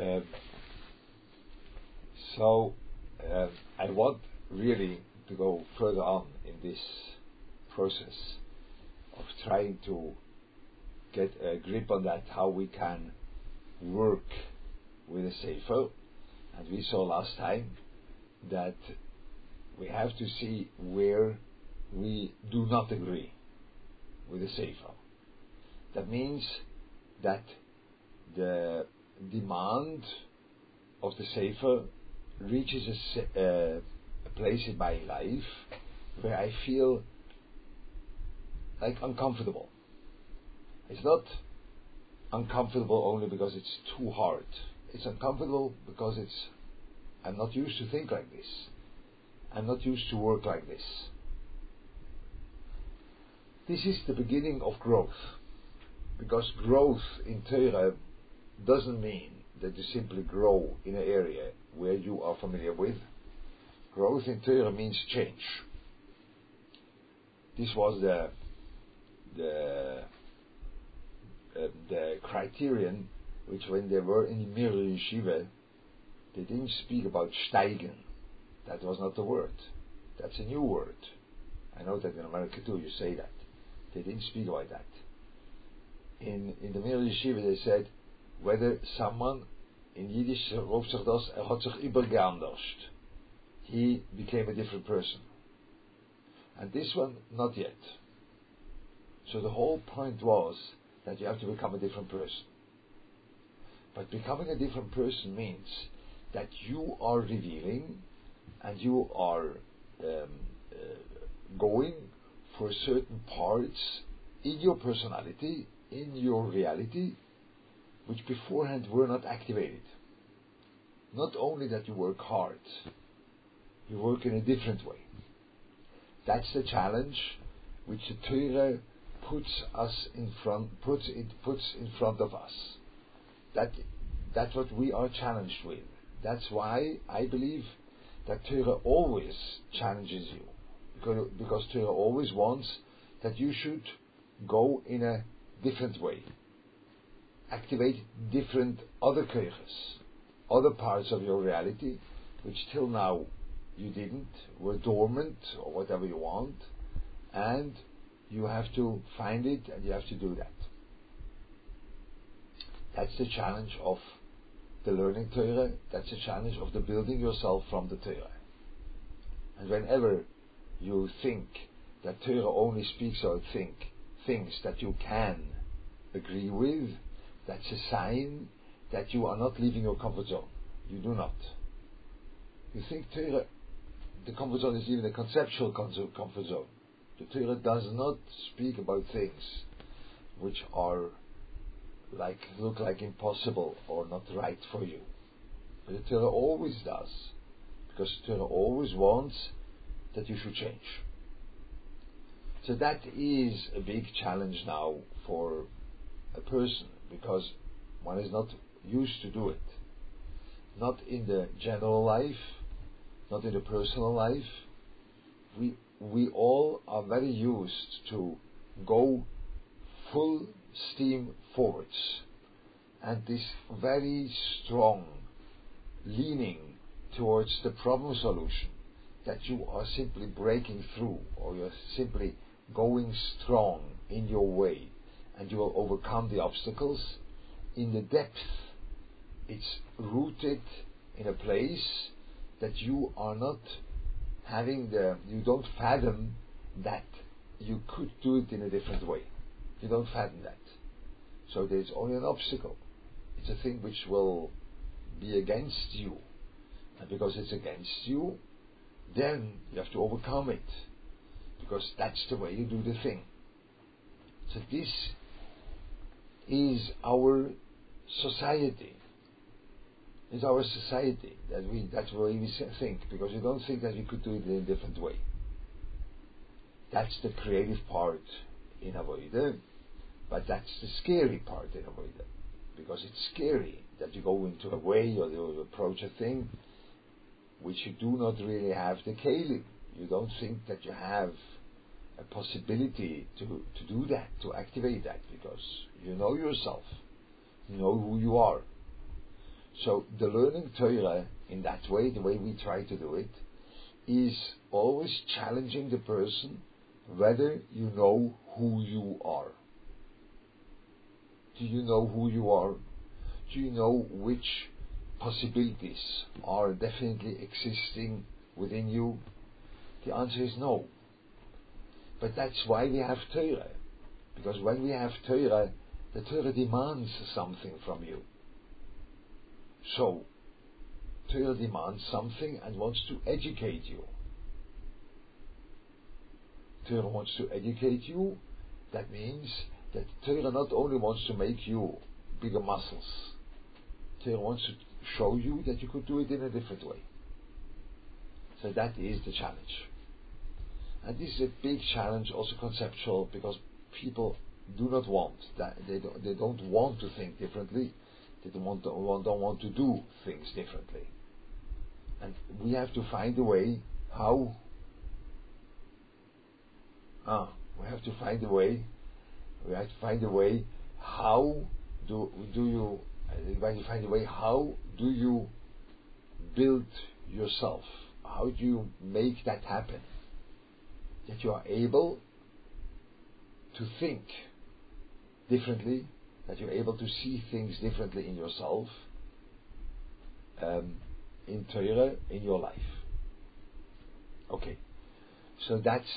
Um, so uh, I want really to go further on in this process of trying to get a grip on that, how we can work with a Sefer. And we saw last time that we have to see where we do not agree with the Sefer. That means that the demand of the Sefer reaches a, uh, a place in my life where I feel like uncomfortable. It's not uncomfortable only because it's too hard. It's uncomfortable because it's I'm not used to think like this. I'm not used to work like this. This is the beginning of growth. Because growth in Torah doesn't mean that you simply grow in an area where you are familiar with. Growth in Torah means change. This was the the uh, the criterion which when they were in Mir Yeshiva, they didn't speak about steigen. That was not the word. That's a new word. I know that in America too you say that. They didn't speak about that. In in the Mir Yeshiva they said whether someone in Yiddish. He became a different person. And this one, not yet. So the whole point was that you have to become a different person. But becoming a different person means that you are revealing and you are um, uh, going for certain parts in your personality, in your reality, which beforehand were not activated. Not only that you work hard, you work in a different way. That's the challenge which the Torah puts us in front, puts it puts in front of us. That that's what we are challenged with. That's why I believe that Torah always challenges you, because, because Torah always wants that you should go in a different way activate different other koiches, other parts of your reality, which till now you didn't, were dormant or whatever you want, and you have to find it and you have to do that. That's the challenge of the learning Torah, that's the challenge of the building yourself from the Torah. And whenever you think that Torah only speaks or think things that you can agree with, that's a sign that you are not leaving your comfort zone. You do not. You think Torah, the comfort zone is even a conceptual comfort zone. The Torah does not speak about things which are like look like impossible or not right for you. But the Torah always does, because the Torah always wants that you should change. So that is a big challenge now for a person because one is not used to do it. Not in the general life, not in the personal life. We we all are very used to go full steam forwards. And this very strong leaning towards the problem solution that you are simply breaking through or you're simply going strong in your way and you will overcome the obstacles. In the depth, it's rooted in a place that you are not having the, you don't fathom that you could do it in a different way. You don't fathom that. So there's only an obstacle. It's a thing which will be against you. And because it's against you, then you have to overcome it. Because that's the way you do the thing. So this is our society. Is our society that we that's way we think because we don't think that we could do it in a different way. That's the creative part in Avodah, but that's the scary part in Avodah because it's scary that you go into a way or you approach a thing which you do not really have the kelim. You don't think that you have a possibility to, to do that, to activate that, because you know yourself, you know who you are. So the learning Torah in that way, the way we try to do it, is always challenging the person whether you know who you are. Do you know who you are? Do you know which possibilities are definitely existing within you? The answer is no. But that's why we have Torah. Because when we have Torah, the Torah demands something from you. So, Torah demands something and wants to educate you. Torah wants to educate you. That means that Torah not only wants to make you bigger muscles, Torah wants to show you that you could do it in a different way. So that is the challenge. And this is a big challenge, also conceptual, because people do not want that. They don't, they don't want to think differently. They don't want, to, don't want to do things differently. And we have to find a way how. Ah, we have to find a way. We have to find a way how do do you. We have to find a way how do you build yourself? How do you make that happen? That you are able to think differently, that you're able to see things differently in yourself, um, in Torah, in your life. Okay, so that's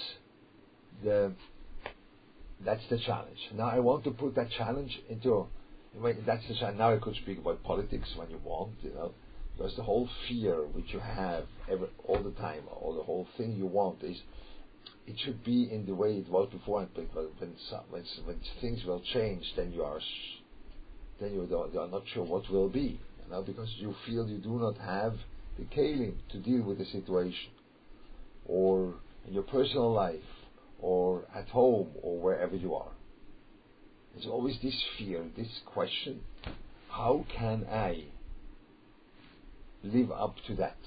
the that's the challenge. Now I want to put that challenge into that's the challenge. Now I could speak about politics when you want, you know, because the whole fear which you have every, all the time, or the whole thing you want is it should be in the way it was before. But when when, when things will change, then you are then you are not sure what will be. You know, because you feel you do not have the kalim to deal with the situation, or in your personal life, or at home, or wherever you are. There's always this fear, this question: How can I live up to that?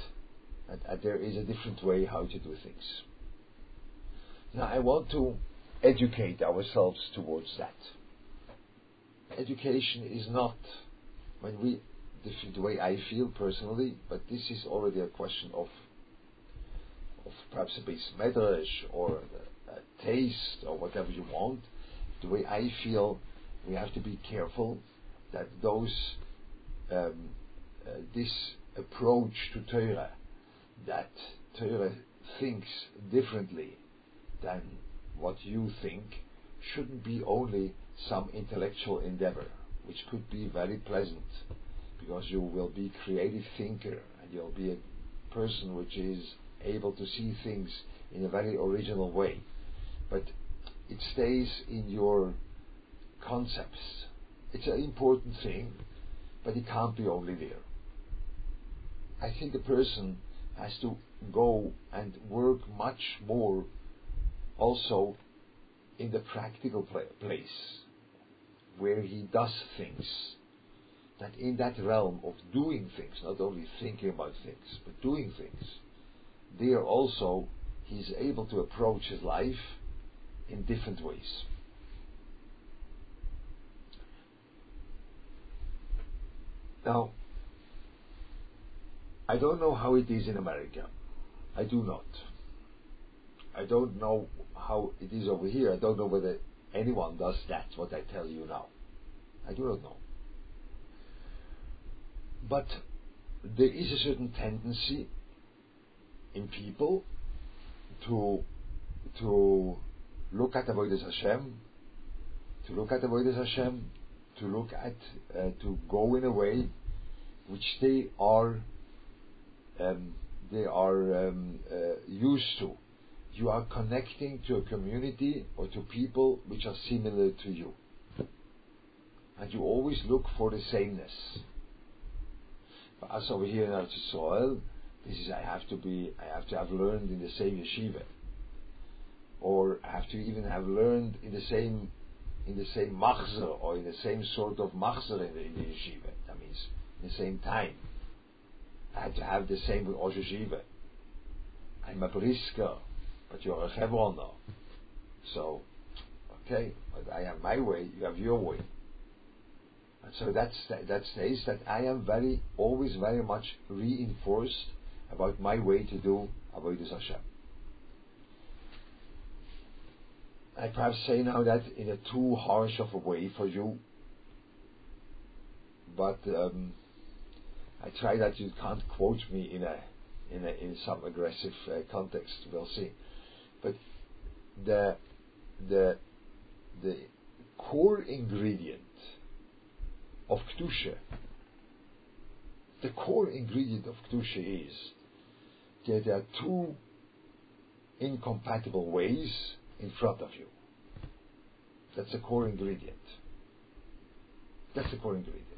That, that there is a different way how to do things. Now, I want to educate ourselves towards that. Education is not, when we, the way I feel personally, but this is already a question of, of perhaps a base medrash or a, taste or whatever you want. The way I feel, we have to be careful that those, um, uh, this approach to Torah, that Torah thinks differently than what you think shouldn't be only some intellectual endeavor, which could be very pleasant because you will be creative thinker and you'll be a person which is able to see things in a very original way. But it stays in your concepts. It's an important thing, but it can't be only there. I think a person has to go and work much more also in the practical place where he does things. That in that realm of doing things, not only thinking about things, but doing things, there also he's able to approach his life in different ways. Now, I don't know how it is in America. I do not. I don't know how it is over here. I don't know whether anyone does that, what I tell you now. I do not know. But there is a certain tendency in people to to look at Avodas Hashem, to look at Avodas Hashem, to look at, uh, to go in a way which they are um, they are um, uh, used to you are connecting to a community or to people which are similar to you. And you always look for the sameness. For us over here in Eretz Yisrael, this is I have to be, I have to have learned in the same yeshiva, or I have to even have learned in the same, in the same machzer or in the same sort of machzer in the, in the yeshiva. That means in the same time. I have to have the same with Rosh Yeshiva. I'm a brisker but you're a Hebron now. So, okay, but I have my way, you have your way. And so that's that says that I am very always very much reinforced about my way to do avodas Hashem. I perhaps say now that in a too harsh of a way for you, but um, I try that you can't quote me in a in a in some aggressive uh, context. We'll see, but the the the core ingredient of kedusha, the core ingredient of kedusha is that there are two incompatible ways in front of you. That's the core ingredient. That's the core ingredient.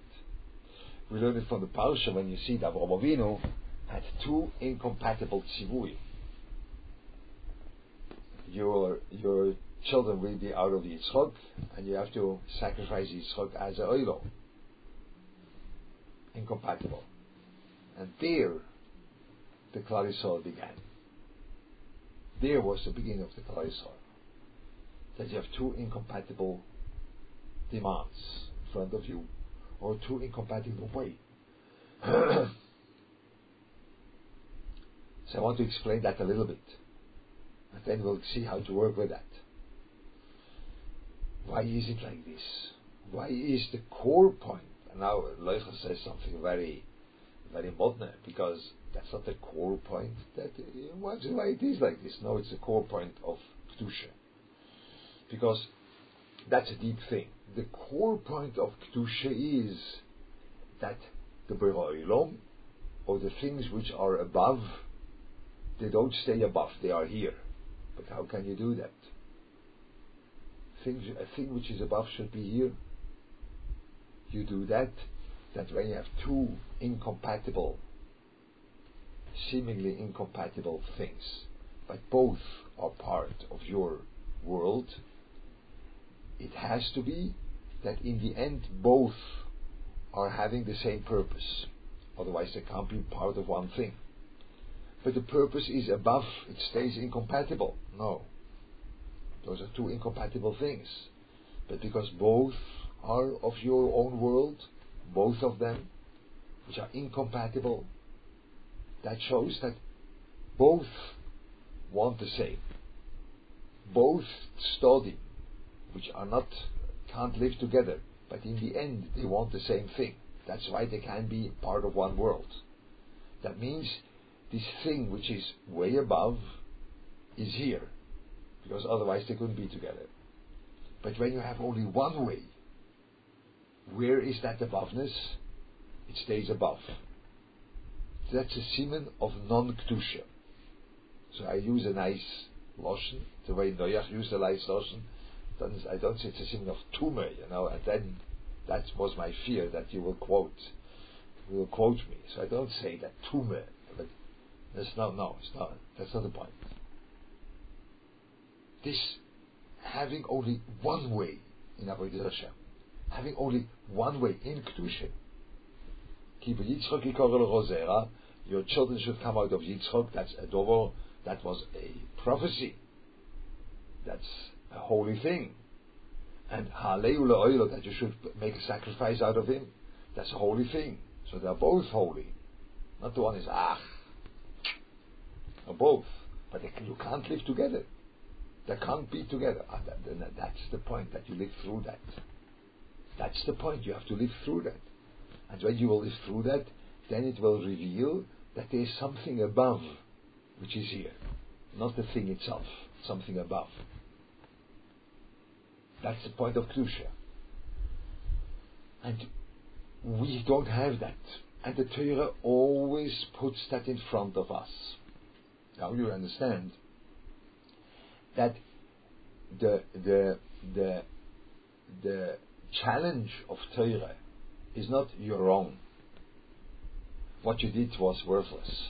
We learn it from the Parsha when you see that Avinu had two incompatible tzivui. Your your children will be out of the Yitzchok, and you have to sacrifice Yitzchok as a oilo. Incompatible. And there, the Klal Yisrael began. There was the beginning of the Klal Yisrael that you have two incompatible demands in front of you, or two incompatible ways. so I want to explain that a little bit, and then we'll see how to work with that. Why is it like this? Why is the core point? And now Leuchter says something very, very modern, because that's not the core point. That why it is like this? No, it's the core point of kedusha because that's a deep thing. The core point of Kedusha is that the Beroilom, or the things which are above, they don't stay above, they are here. But how can you do that? Things, a thing which is above should be here. You do that, that when you have two incompatible, seemingly incompatible things, but both are part of your world, it has to be that in the end both are having the same purpose. Otherwise, they can't be part of one thing. But the purpose is above, it stays incompatible. No. Those are two incompatible things. But because both are of your own world, both of them, which are incompatible, that shows that both want the same. Both study which are not can't live together, but in the end they want the same thing. That's why they can be part of one world. That means this thing which is way above is here, because otherwise they couldn't be together. But when you have only one way, where is that aboveness? It stays above. That's a simon of non-kedusha. So I use a nice loshon, the way Noach used a nice loshon. I don't say it's a symbol of tumah, you know, and then that was my fear that you will quote, you will quote me. So I don't say that tumah, that's not, no, it's not, that's not the point. This, having only one way in Avodah Hashem, having only one way in Kedusha, your children should come out of Yitzchok, that's a dover, that was a prophecy. That's a holy thing. And Haleu that you should make a sacrifice out of him, that's a holy thing. So they're both holy. Not the one is ah. Or both. But you can't live together. They can't be together. Ah, that, that's the point, that you live through that. That's the point, you have to live through that. And when you will live through that, then it will reveal that there is something above which is here. Not the thing itself, something above. That's the point of Kedusha. And we don't have that. And the Torah always puts that in front of us. Now you understand that the the the the challenge of Torah is not your own. What you did was worthless.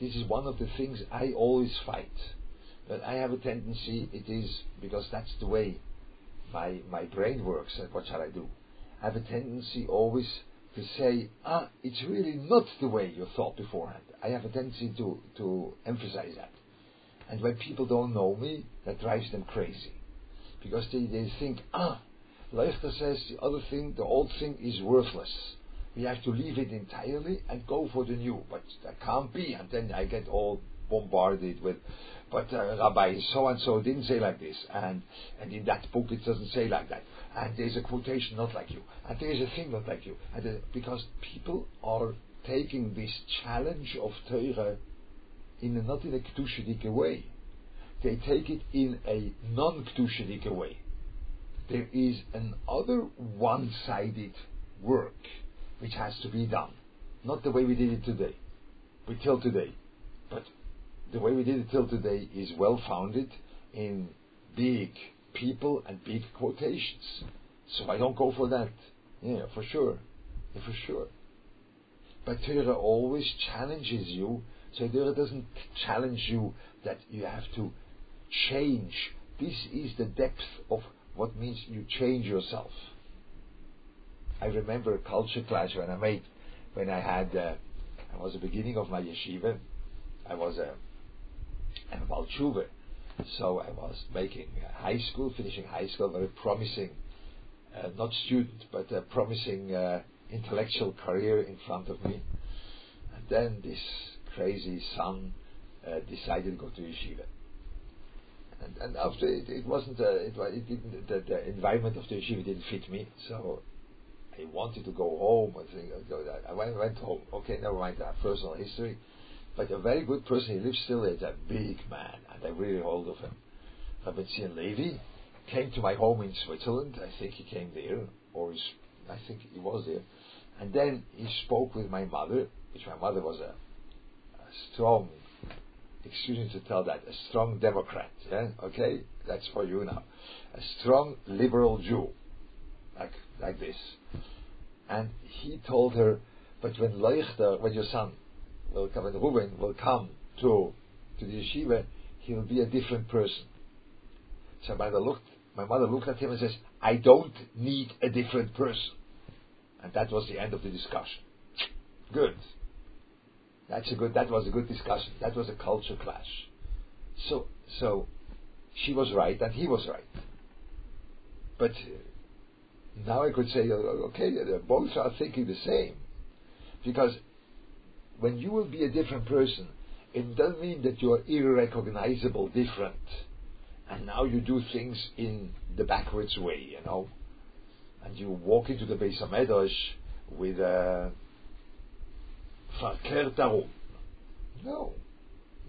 This is one of the things I always fight. But I have a tendency, it is because that's the way my, my brain works and what shall I do? I have a tendency always to say, ah, it's really not the way you thought beforehand. I have a tendency to, to emphasize that. And when people don't know me, that drives them crazy. Because they, they think, ah, Leuchter says the other thing, the old thing is worthless. We have to leave it entirely and go for the new. But that can't be. And then I get all bombarded with, but uh, Rabbi so and so didn't say like this, and and in that book it doesn't say like that, and there's a quotation not like you, and there's a thing not like you, and because people are taking this challenge of Torah in a, not in a kedushidik way, they take it in a non-kedushidik way. There is another one-sided work which has to be done, not the way we did it today, we till today, but the way we did it till today is well founded in big people and big quotations. So I don't go for that. Yeah, for sure. Yeah, for sure. But Torah always challenges you. So Torah doesn't challenge you that you have to change. This is the depth of what means you change yourself. I remember a culture clash when I made, when I had, uh, I was the beginning of my yeshiva. I was a and Valchuva. So I was making high school, finishing high school, very promising, uh, not student, but a promising uh, intellectual career in front of me. And then this crazy son uh, decided to go to yeshiva. And, and after it, it wasn't, uh, it, it didn't, the, the environment of the yeshiva didn't fit me, so I wanted to go home. I think I went home. Okay, never mind that personal history but a very good person. He lives still. He's a big man, and I really hold of him. Rabbi Zion Levi came to my home in Switzerland. I think he came there, or I think he was there. And then he spoke with my mother, which my mother was a, a strong, excuse me to tell that, a strong Democrat. Yeah, okay, that's for you now. A strong liberal Jew, like like this. And he told her, but when Leuchter, when your son will come and Reuben will come to to the yeshiva, he will be a different person. So my mother looked my mother looked at him and says, I don't need a different person. And that was the end of the discussion. Good. That's a good that was a good discussion. That was a culture clash. So so she was right and he was right. But uh, now I could say, oh, okay, both are thinking the same. Because when you will be a different person, it doesn't mean that you are irrecognizable different. And now you do things in the backwards way, you know. And you walk into the Beis HaMedrash with a verkehrt darum. No.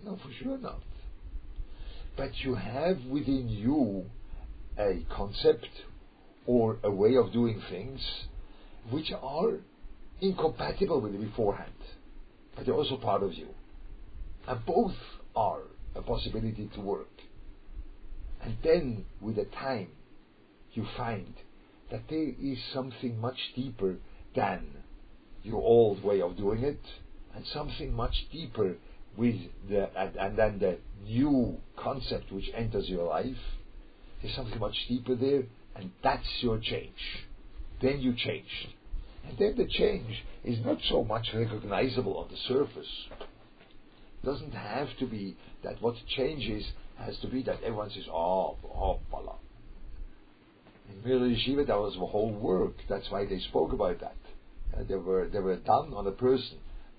No, for sure not. But you have within you a concept or a way of doing things which are incompatible with the beforehand but they're also part of you. And both are a possibility to work. And then, with the time, you find that there is something much deeper than your old way of doing it, and something much deeper with the and, and then the new concept which enters your life. There's something much deeper there, and that's your change. Then you changed. And then the change is not so much recognizable on the surface. It doesn't have to be that what changes has to be that everyone says, oh, voila. In Mir Yeshiva, that was the whole work. That's why they spoke about that. Uh, they were they were done on a person.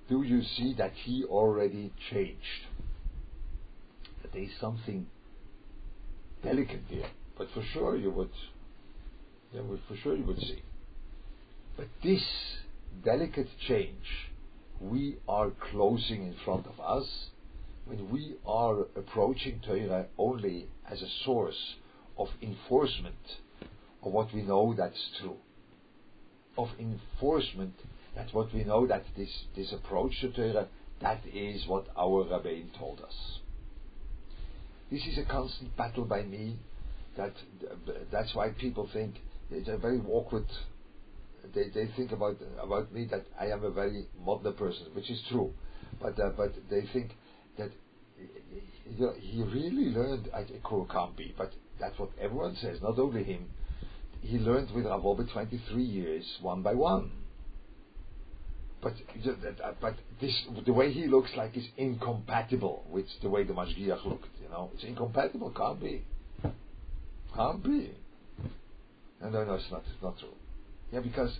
Do you see that he already changed? That there is something delicate there. But for sure you would, yeah, for sure you would see. But this delicate change we are closing in front of us when we are approaching Torah only as a source of enforcement of what we know that's true. Of enforcement that what we know that this, this approach to Torah, that is what our Rabbein told us. This is a constant battle by me. That that's why people think it's a very awkward they, they think about about me that I am a very modern person, which is true, but uh, but they think that you know, he really learned at Kurokampi, but that's what everyone says, not only him. He learned with Rav Wolbe 23 years, one by one. But but this the way he looks like is incompatible with the way the Mashgiach looked. You know, it's incompatible. Can't be. Can't be. No, no, no, it's not. It's not true. Yeah, because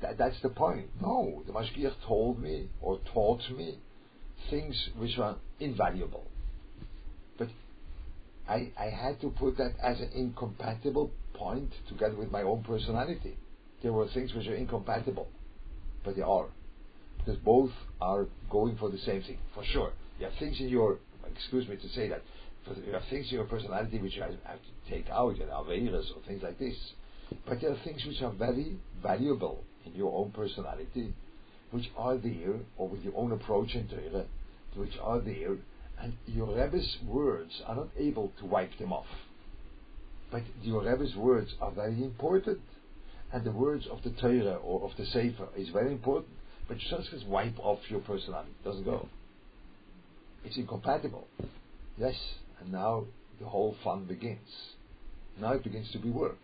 that, that's the point. No, the Mashgiach told me or taught me things which were invaluable. But I, I had to put that as an incompatible point together with my own personality. There were things which are incompatible, but they are. Because both are going for the same thing, for sure. You have things in your, excuse me to say that, you have things in your personality which you have to take out, you know, or things like this. But there are things which are very valuable in your own personality, which are there, or with your own approach in Torah, which are there, and your Rebbe's words are not able to wipe them off. But your Rebbe's words are very important, and the words of the Torah or of the Sefer is very important. But you just wipe off your personality. It doesn't go. It's incompatible. Yes, and now the whole fun begins. Now it begins to be work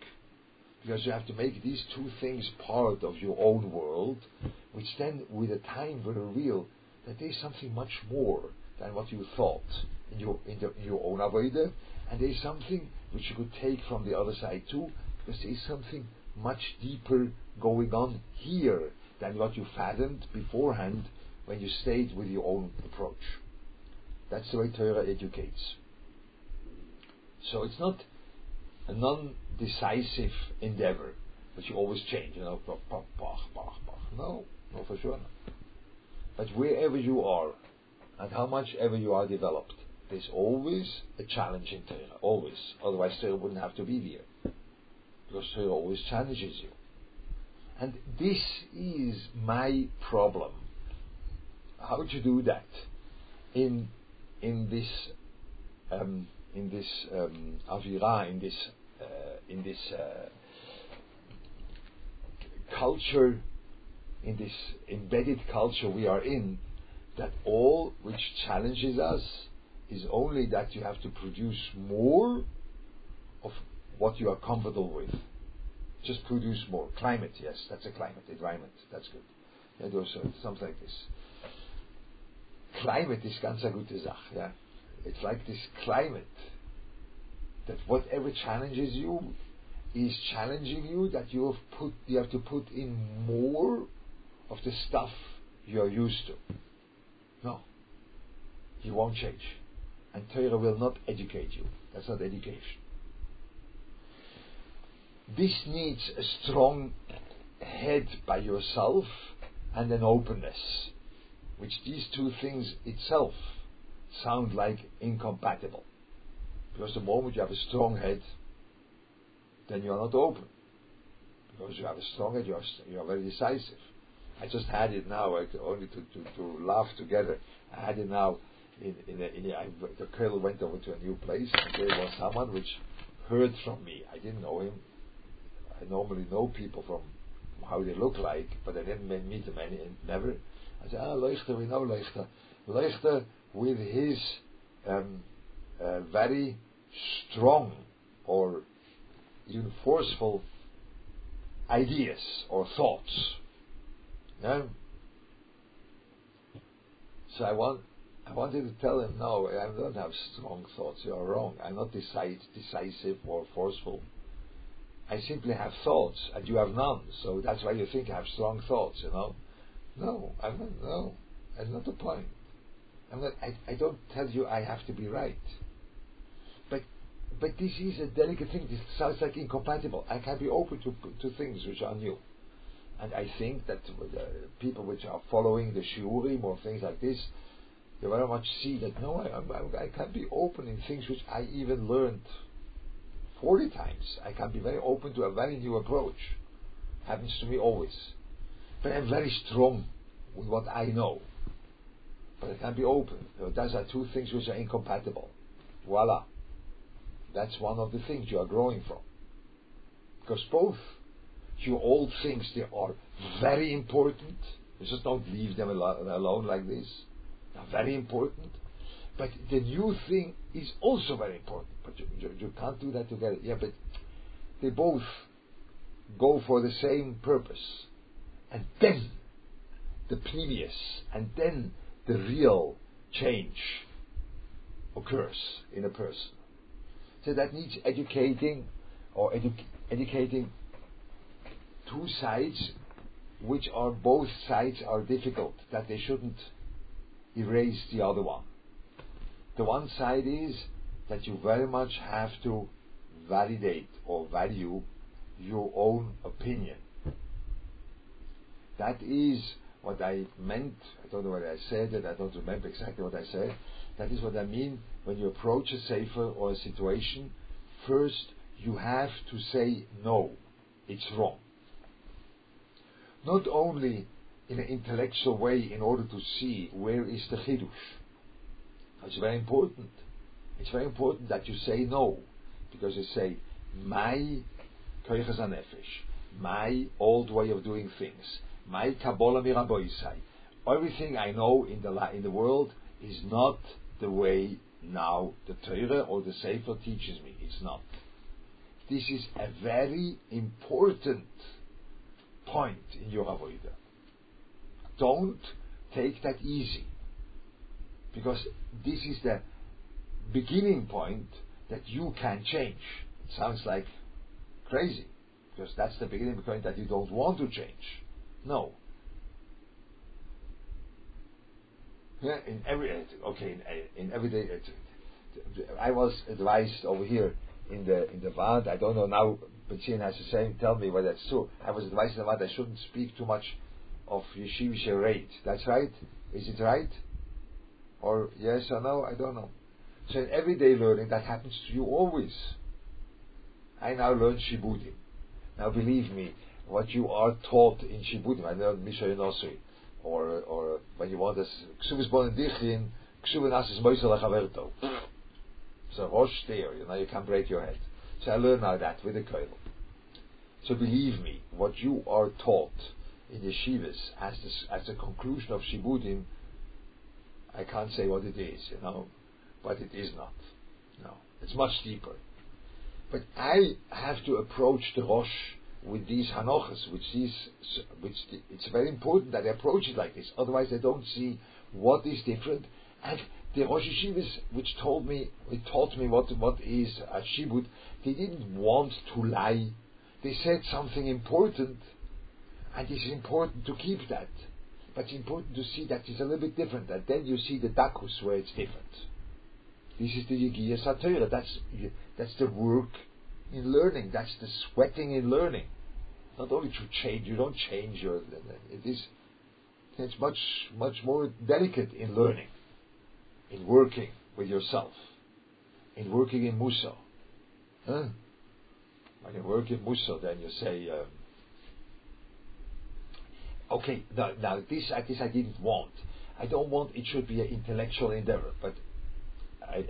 because you have to make these two things part of your own world, which then, with a time, will reveal that there is something much more than what you thought in your in, the, in your own avodah, and there is something which you could take from the other side too, because there is something much deeper going on here than what you fathomed beforehand when you stayed with your own approach. That's the way Torah educates. So it's not a non-decisive endeavor, but you always change, you know. No, no, for sure not. But wherever you are, and how much ever you are developed, there's always a challenge in Torah, always. Otherwise, Torah wouldn't have to be there. Because Torah always challenges you. And this is my problem. How to do that in in this um, in this um, avira, in this in this uh, culture, in this embedded culture we are in, that all which challenges us is only that you have to produce more of what you are comfortable with. Just produce more. Climate, yes, that's a climate. Environment, that's good. Those are something like this. Climate is ganz gute Sache, yeah. It's like this climate that whatever challenges you is challenging you that you have put you have to put in more of the stuff you're used to. No. You won't change. And Torah will not educate you. That's not education. This needs a strong head by yourself and an openness, which these two things itself sound like incompatible. Because the moment you have a strong head, then you are not open. Because you have a strong head, you are, you are very decisive. I just had it now, only to, to, to laugh together. I had it now in, in, a, in a, I, the colonel went over to a new place, and there was someone which heard from me. I didn't know him. I normally know people from how they look like, but I didn't meet them any, never. I said, ah, Leuchter, we know Leuchter. Leuchter with his um, uh, very strong or even forceful ideas or thoughts. Yeah? So I want I wanted to tell him, no, I don't have strong thoughts. You are wrong. I'm not decide, decisive or forceful. I simply have thoughts, and you have none. So that's why you think I have strong thoughts. You know? No, I'm not. No, that's not the point. I'm not. I, I don't tell you I have to be right. But this is a delicate thing. This sounds like incompatible. I can be open to to things which are new. And I think that people which are following the shiurim or things like this, they very much see that no, I, I, I can be open in things which I even learned 40 times. I can be very open to a very new approach. Happens to me always. But I'm very strong with what I know. But I can't be open. Those are two things which are incompatible. Voila. That's one of the things you are growing from. Because both your old things, they are very important. You just don't leave them alone like this. They're very important. But the new thing is also very important. But you, you, you can't do that together. Yeah, but they both go for the same purpose. And then the previous, and then the real change occurs in a person. So that needs educating or edu- indicating two sides which are both sides are difficult, that they shouldn't erase the other one. The one side is that you very much have to validate or value your own opinion. That is what I meant. I don't know what I said it. I don't remember exactly what I said. That is what I mean when you approach a sefer or a situation. First, you have to say no. It's wrong. Not only in an intellectual way in order to see where is the chidush. It's very important. It's very important that you say no, because you say my koiches nefesh, my old way of doing things, my kabbalah miraboisai. Everything I know in the in the world is not the way now the Torah or the Sefer teaches me. It's not. This is a very important point in your avodah. Don't take that easy, because this is the beginning point that you can change. It sounds like crazy, because that's the beginning point that you don't want to change. No. Yeah, in every uh, okay in, uh, in everyday. Uh, I was advised over here in the in the Vaad. I don't know now. Betzion has the same. Tell me whether that's true. I was advised in the Vaad I shouldn't speak too much of yeshivish rate. That's right. Is it right? Or yes or no? I don't know. So in everyday learning, that happens to you always. I now learn shibudim. Now believe me, what you are taught in shibudim, I learned Misha Nosri, or or when you want this ksubis bon dichin, ksubin asis moisel chaverto. So rosh there, you know, you can't break your head. So I learned now that with the koil. So believe me, what you are taught in yeshivas as as a conclusion of shibudim, I can't say what it is, you know, but it is not. No, it's much deeper. But I have to approach the Rosh with these hanochas, which these, which the, it's very important that they approach it like this. Otherwise, they don't see what is different. And the Rosh Yeshivas, which told me, it taught me what what is a shibud, they didn't want to lie. They said something important, and it's important to keep that. But it's important to see that it's a little bit different, and then you see the dakus where it's different. This is the Yigiyah Satira. That's that's the work in learning. That's the sweating in learning. Not only to change, you don't change your. It is. It's much much more delicate in learning, in working with yourself, in working in Mussar. Huh? When you work in Mussar, then you say, um, "Okay, now, now this, this I didn't want. I don't want. It should be an intellectual endeavor, but I,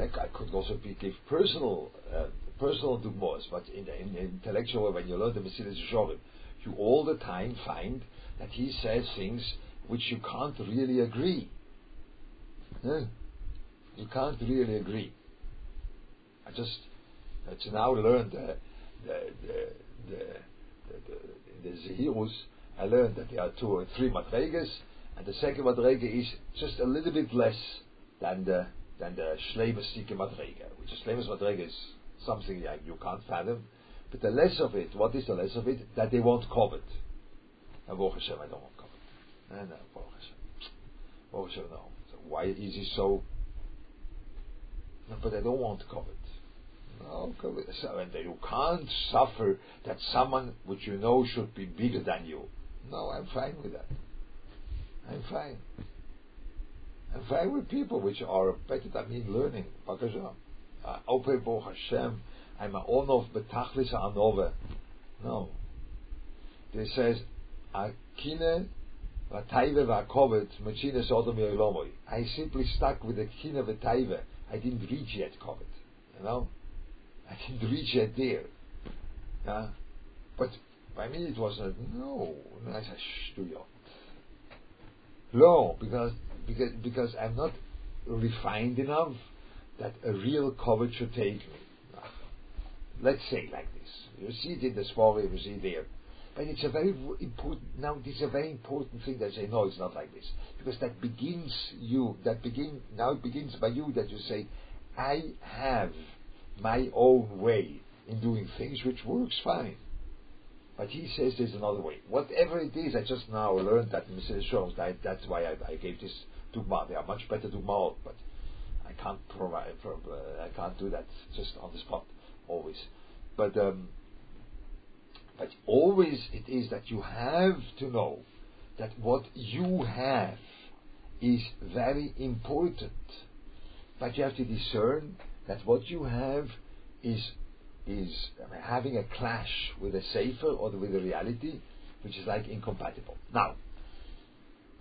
I, I could also be, give personal uh, personal dugmos, but in the, in the intellectual, when you learn the Mesilas Yesharim, you all the time find that he says things which you can't really agree. Yeah? You can't really agree. I just uh, to now learn the the the the, the, the, the I learned that there are two or three madregas, and the second madrega is just a little bit less than the than the Shleimastike madrega, which is Shleimas madrega is something like you can't fathom. But the less of it, what is the less of it? That they won't covet. And Baruch Hashem, I don't want covet. No, no, Baruch Hashem. Baruch Hashem, no. So why is he so? No, but I don't want covet. No, covet. So, and you can't suffer that someone which you know should be bigger than you. No, I'm fine with that. I'm fine. I'm fine with people which are better than me learning. Bakasha uh, Uh, Ope Bo Hashem, I'm a onov betachlis anove. No. It says, Akine vataive vakovet machine sodom yoilomoy. I simply stuck with the kine vataive. I didn't reach yet kovet. You know? I didn't reach yet there. Yeah? But by me it was a no, that's a shtuyot. No, because because because I'm not refined enough that a real covet should take. Let's say like this. You see it in the Svari, you see there. But it's a very important, now this is a very important thing that I say, no, it's not like this. Because that begins you, that begin, now it begins by you that you say, I have my own way in doing things which works fine. But he says there's another way. Whatever it is, I just now learned that Mr. That, that's why I, I gave this dugma. They are much better dugma, but I can't provide. Uh, I can't do that just on the spot always. But um, but always it is that you have to know that what you have is very important. But you have to discern that what you have is is having a clash with a sefer or with a reality, which is like incompatible. Now,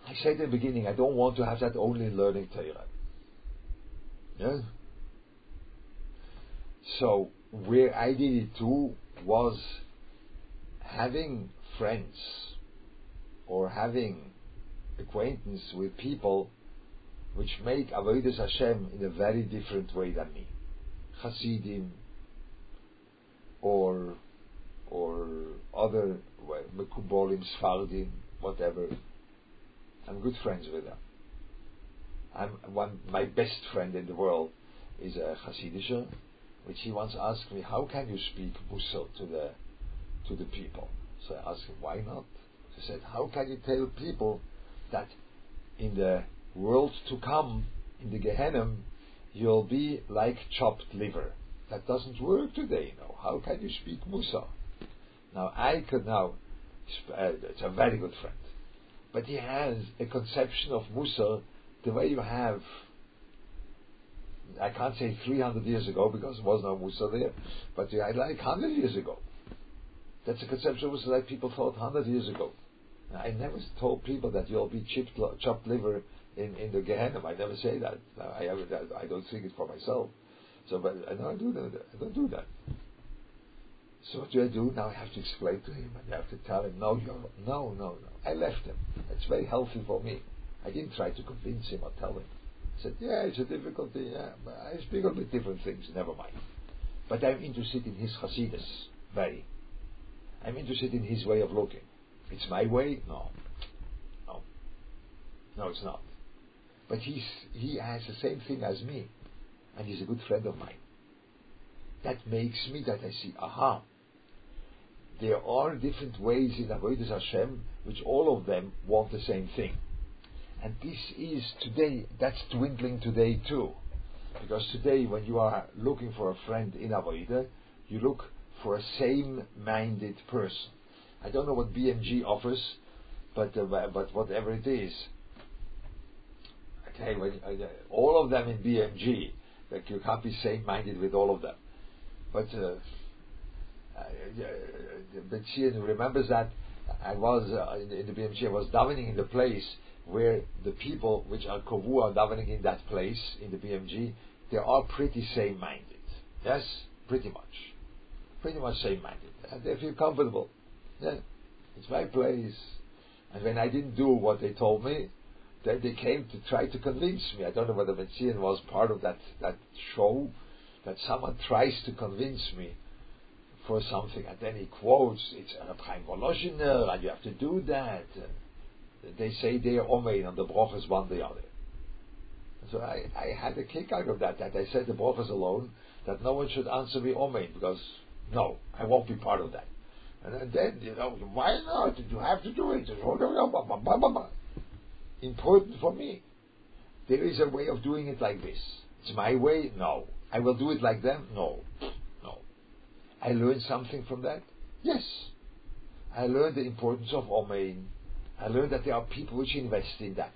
I said in the beginning, I don't want to have that only learning Torah. Yeah? So, where I did it too was having friends or having acquaintance with people which make Avodah Hashem in a very different way than me. Hasidim, or or other Mekubolim, Sfardim, whatever. I'm good friends with them. I'm one my best friend in the world is a Hasidischer, which he once asked me, How can you speak Mussar to the to the people? So I asked him, Why not? He said, How can you tell people that in the world to come, in the Gehenna, you'll be like chopped liver? That doesn't work today, you know. How can you speak Mussar? Now, I could now, uh, it's a very good friend, but he has a conception of Mussar the way you have, I can't say 300 years ago because there was no Mussar there, but I like 100 years ago. That's a conception of like people thought 100 years ago. I never told people that you'll be chipped, chopped liver in, in the Gehenna. I never say that. I, I, I don't think it for myself. So, but I don't do that. I don't do that. So what do I do? Now I have to explain to him I have to tell him, no, you're, no, no, no. I left him. It's very healthy for me. I didn't try to convince him or tell him. I said, yeah, it's a difficulty, yeah, I speak on with different things, never mind. But I'm interested in his Hasidus, very. I'm interested in his way of looking. It's my way? No. No. No, it's not. But he's, he has the same thing as me and he's a good friend of mine. That makes me that I see, aha, there are different ways in Avodah Hashem which all of them want the same thing. And this is today, that's dwindling today too. Because today, when you are looking for a friend in Avodah, you look for a same-minded person. I don't know what BMG offers, but uh, but whatever it is, okay, when, uh, all of them in BMG like you can't be same-minded with all of them. But uh, uh, but she remembers that I was uh, in the BMG. I was davening in the place where the people which are kovu are davening in that place in the BMG. They are pretty same-minded. Yes, pretty much, pretty much same-minded, and they feel comfortable. Yeah, it's my place. And when I didn't do what they told me, then they came to try to convince me. I don't know whether Metzian was part of that, that show, that someone tries to convince me for something, and then he quotes, it's Reb Chaim and you have to do that. And they say they are Omein, and the brachas one the other. So I, I had a kick out of that, that I said the brachas alone, that no one should answer me Omein, because no, I won't be part of that. And then, you know, why not? You have to do it important for me. There is a way of doing it like this. It's my way? No. I will do it like them? No. No. I learned something from that? Yes. I learned the importance of Omein. I learned that there are people which invest in that.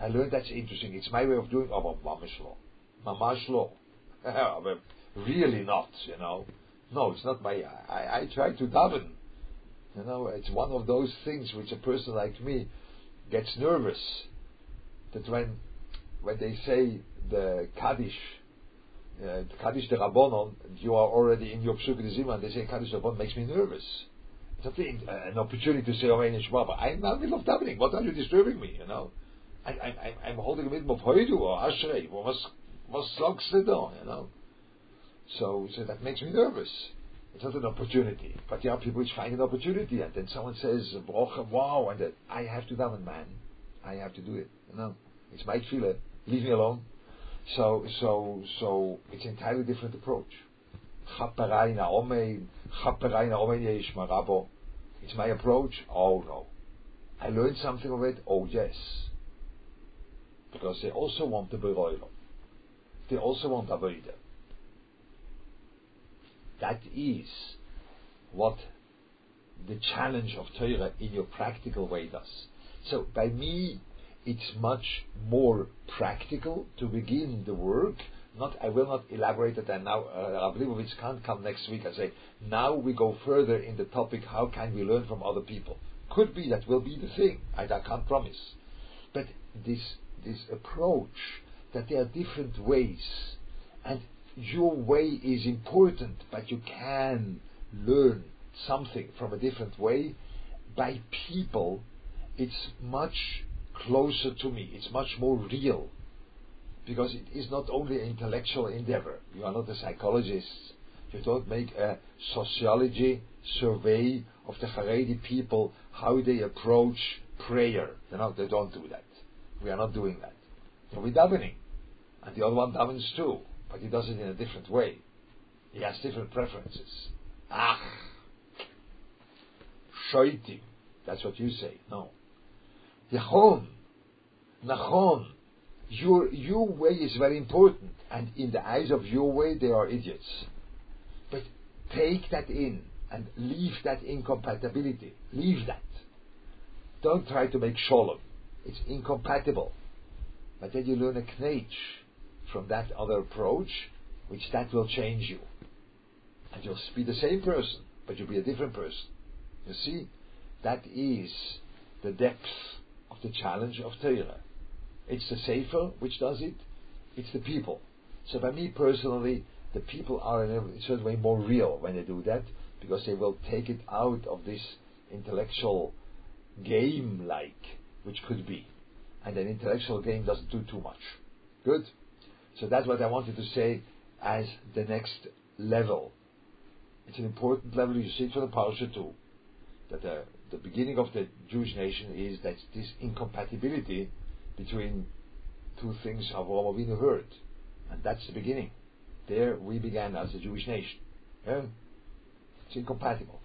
I learned that's interesting. It's my way of doing oh, mamash law. Mamash law. really not, you know. No, it's not my I, I try to daven. You know, it's one of those things which a person like me gets nervous that when when they say the Kaddish, uh, Kaddish d'Rabbonon, you are already in your Psukei D'zimra, and they say Kaddish d'Rabbonon makes me nervous. It's a uh, an opportunity to say Omein Shema, but I'm in the middle of davening. What are you disturbing me? You know, I, I, I'm holding a mitzvah of Hoidu or Ashrei or was was You know, so so that makes me nervous. It's not an opportunity. But there are people which find an opportunity, and then someone says, wow, and then I have to daven, man. I have to do it. You know, it's my tefillah. Leave me alone. So, so, so, it's an entirely different approach. It's my approach. Oh no. I learned something of it. Oh yes. Because they also want the Beroilo. They also want Avodah. That is what the challenge of Torah in your practical way does. So by me, it's much more practical to begin the work. Not, I will not elaborate it. And now, uh, Leibowitz can't come next week and say, now we go further in the topic. How can we learn from other people? Could be that will be the thing. I, I can't promise. But this this approach that there are different ways, and your way is important, but you can learn something from a different way by people. It's much closer to me. It's much more real because it is not only an intellectual endeavor. You are not a psychologist. You don't make a sociology survey of the Haredi people how they approach prayer. Know, they don't do that. We are not doing that. So we're davening, and the other one davens too, but he does it in a different way. He has different preferences. Ah, shoitim. That's what you say. No. Yachon, Nachon, your, your way is very important, and in the eyes of your way, they are idiots. But take that in and leave that incompatibility. Leave that. Don't try to make shalom. It's incompatible. But then you learn a knetch from that other approach, which that will change you. And you'll be the same person, but you'll be a different person. You see? That is the depth of the challenge of Torah. It's the Sefer which does it, it's the people. So by me personally, the people are in a certain way more real when they do that, because they will take it out of this intellectual game like, which could be. And an intellectual game doesn't do too much. Good? So that's what I wanted to say as the next level. It's an important level, you see it from the Parsha too. That the, the beginning of the Jewish nation is that this incompatibility between two things Avraham Avinu heard. And that's the beginning. There we began as a Jewish nation. Yeah? It's incompatible.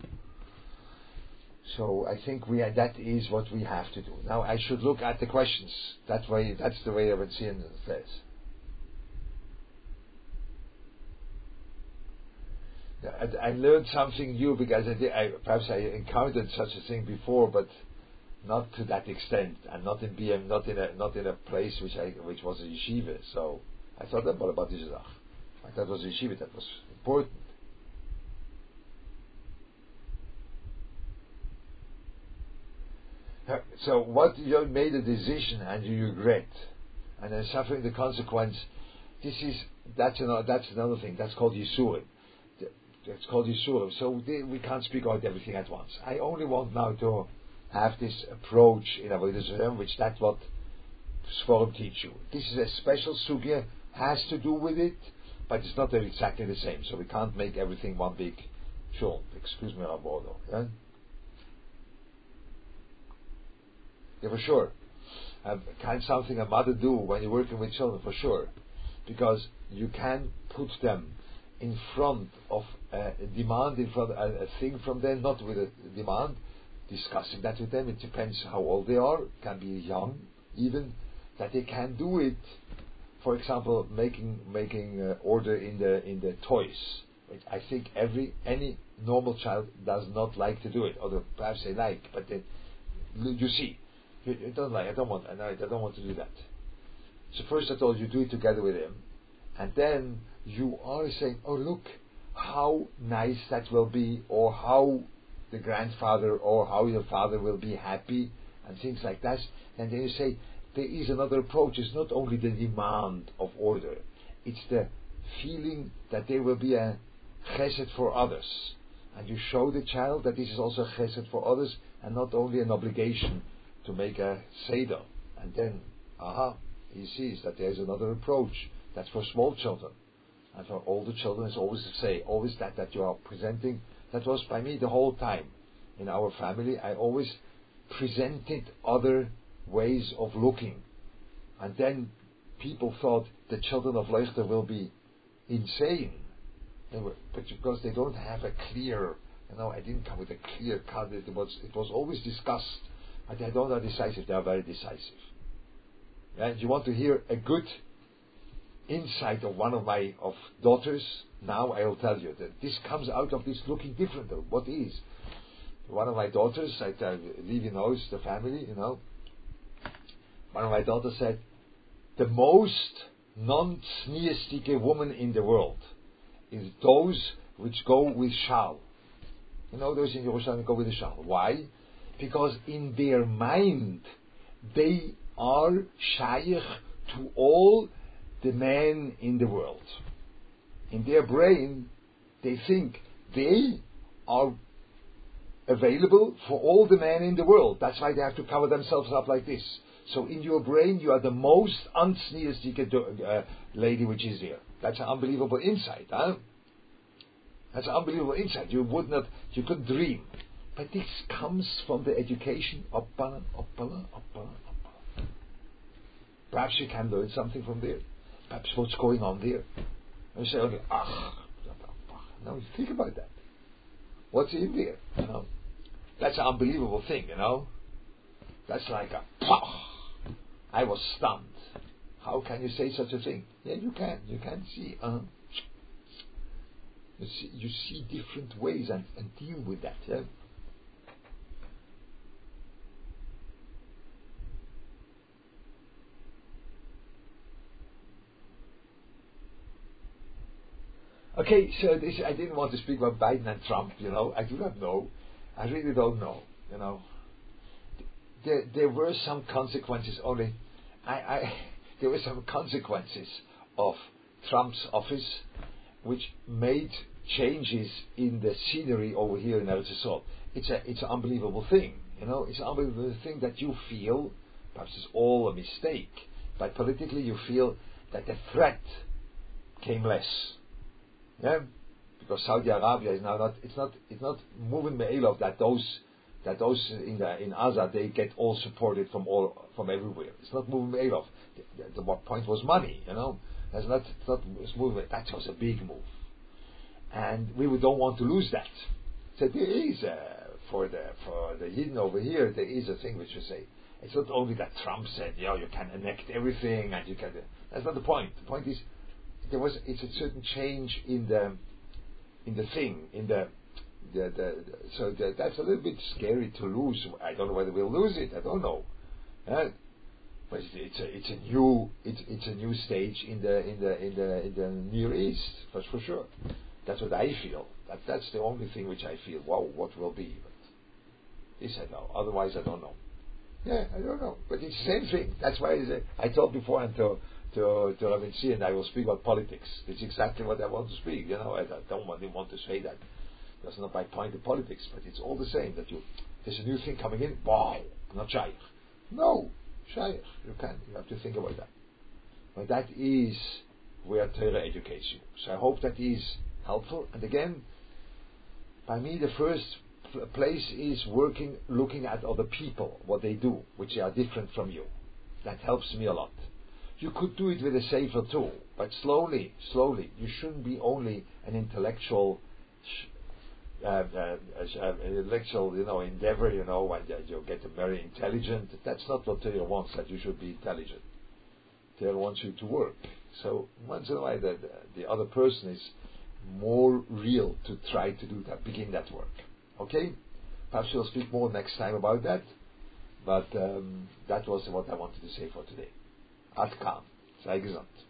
So I think we that is what we have to do. Now I should look at the questions. That way, that's the way I would see it says. I, I, learned something new because I, did, I, perhaps I encountered such a thing before, but not to that extent, and not in BM, not in a not in a place which I which was a yeshiva. So I thought about about this That was a yeshiva. That was important. So what you made a decision and you regret, and then suffering the consequence. This is that's another that's another thing. That's called yisurim. It's called yisurim. So we can't speak about everything at once. I only want now to have this approach in Avodah Zarah, which that's what Sforim teach you. This is a special sugya, has to do with it, but it's not exactly the same. So we can't make everything one big. Sure, excuse me, Rabodo. Yeah? Yeah, for sure. Um, kind something a mother do when you're working with children, for sure, because you can put them in front of a demand, in front of a thing from them, not with a demand, discussing that with them. It depends how old they are. Can be young, even that they can do it. For example, making making uh, order in the in the toys. I think every any normal child does not like to do it, although perhaps they like, but they, you see, it doesn't like. I don't want. I don't want to do that. So first of all, you do it together with him, and then you are saying, "Oh, look, how nice that will be," or how the grandfather or how your father will be happy, and things like that. And then you say there is another approach. It's not only the demand of order; it's the feeling that there will be a chesed for others, and you show the child that this is also a chesed for others, and not only an obligation to make a seder, and then, aha, he sees that there is another approach. That's for small children. And for older children, it's always the same, always that, that you are presenting. That was by me the whole time. In our family, I always presented other ways of looking. And then people thought the children of Leuchter will be insane. They were, but because they don't have a clear, you know, I didn't come with a clear cut. It was it was always discussed, but they don't are decisive. They are very decisive. And you want to hear a good insight of one of my of daughters? Now I will tell you that this comes out of this looking different. What is? One of my daughters, I tell Levi knows the family, you know. One of my daughters said, the most non-sneerstike woman in the world is those which go with shal. You know, those in Jerusalem go with the shal. Why? Because in their mind, they are shaykh to all the men in the world. In their brain, they think they are available for all the men in the world. That's why they have to cover themselves up like this. So in your brain, you are the most unsneerstique uh, lady which is there. That's an unbelievable insight, huh? That's an unbelievable insight. You would not, you could dream. But this comes from the education of Bala, Bala, Perhaps you can learn something from there. Perhaps what's going on there. And you say, okay, ah, now you think about that. What's in there? You know, that's an unbelievable thing. You know, that's like a. I was stunned. How can you say such a thing? Yeah, you can. You can see. Uh, you see, you see different ways and, and deal with that. Yeah. Okay, so this, I didn't want to speak about Biden and Trump, you know. I do not know. I really don't know, you know. There, there were some consequences only. I, I, there were some consequences of Trump's office which made changes in the scenery over here in Eretz Yisrael. It's a, it's an unbelievable thing, you know. It's an unbelievable thing that you feel, perhaps it's all a mistake, but politically you feel that the threat came less yeah? Because Saudi Arabia is now not it's not it's not moving Me'elov that those that those in the, in Gaza they get all supported from all from everywhere. It's not moving Me'elov. The, the, the point was money, you know. That's not it's not it's moving that was a big move. And we don't want to lose that. So there is a, for the for the Yidden over here there is a thing which you say it's not only that Trump said, you know, you can annex everything and you can. That's not the point. The point is there was it's a certain change in the in the thing in the the, the, so the, that's a little bit scary to lose. I don't know whether we'll lose it. I don't know. Uh, but it's, it's, a it's a new it's it's a new stage in the in the in the in the Near East. That's for sure. That's what I feel. That that's the only thing which I feel. Wow, what will be? But this I know. Otherwise, I don't know. Yeah, I don't know. But it's the same thing. That's why I told before and to to, Rabbi and I will speak about politics. It's exactly what I want to speak. You know, I, I don't want, want to say that. That's not my point of politics, but it's all the same that you, there's a new thing coming in, wow, not shaykh. No, shaykh. You can't, you have to think about that. But that is where Torah educates you. So I hope that is helpful. And again, by me, the first place is working, looking at other people, what they do, which are different from you. That helps me a lot. You could do it with a sefer tool, but slowly, slowly. You shouldn't be only an intellectual, uh, uh, uh, intellectual, you know, endeavor. You know, and you get very intelligent. That's not what Torah wants. That you should be intelligent. Torah wants you to work. So once in a while, the, the other person is more real to try to do that, begin that work. Okay? Perhaps we'll speak more next time about that. But um, that was what I wanted to say for today. עד כאן, זה היה גזמת.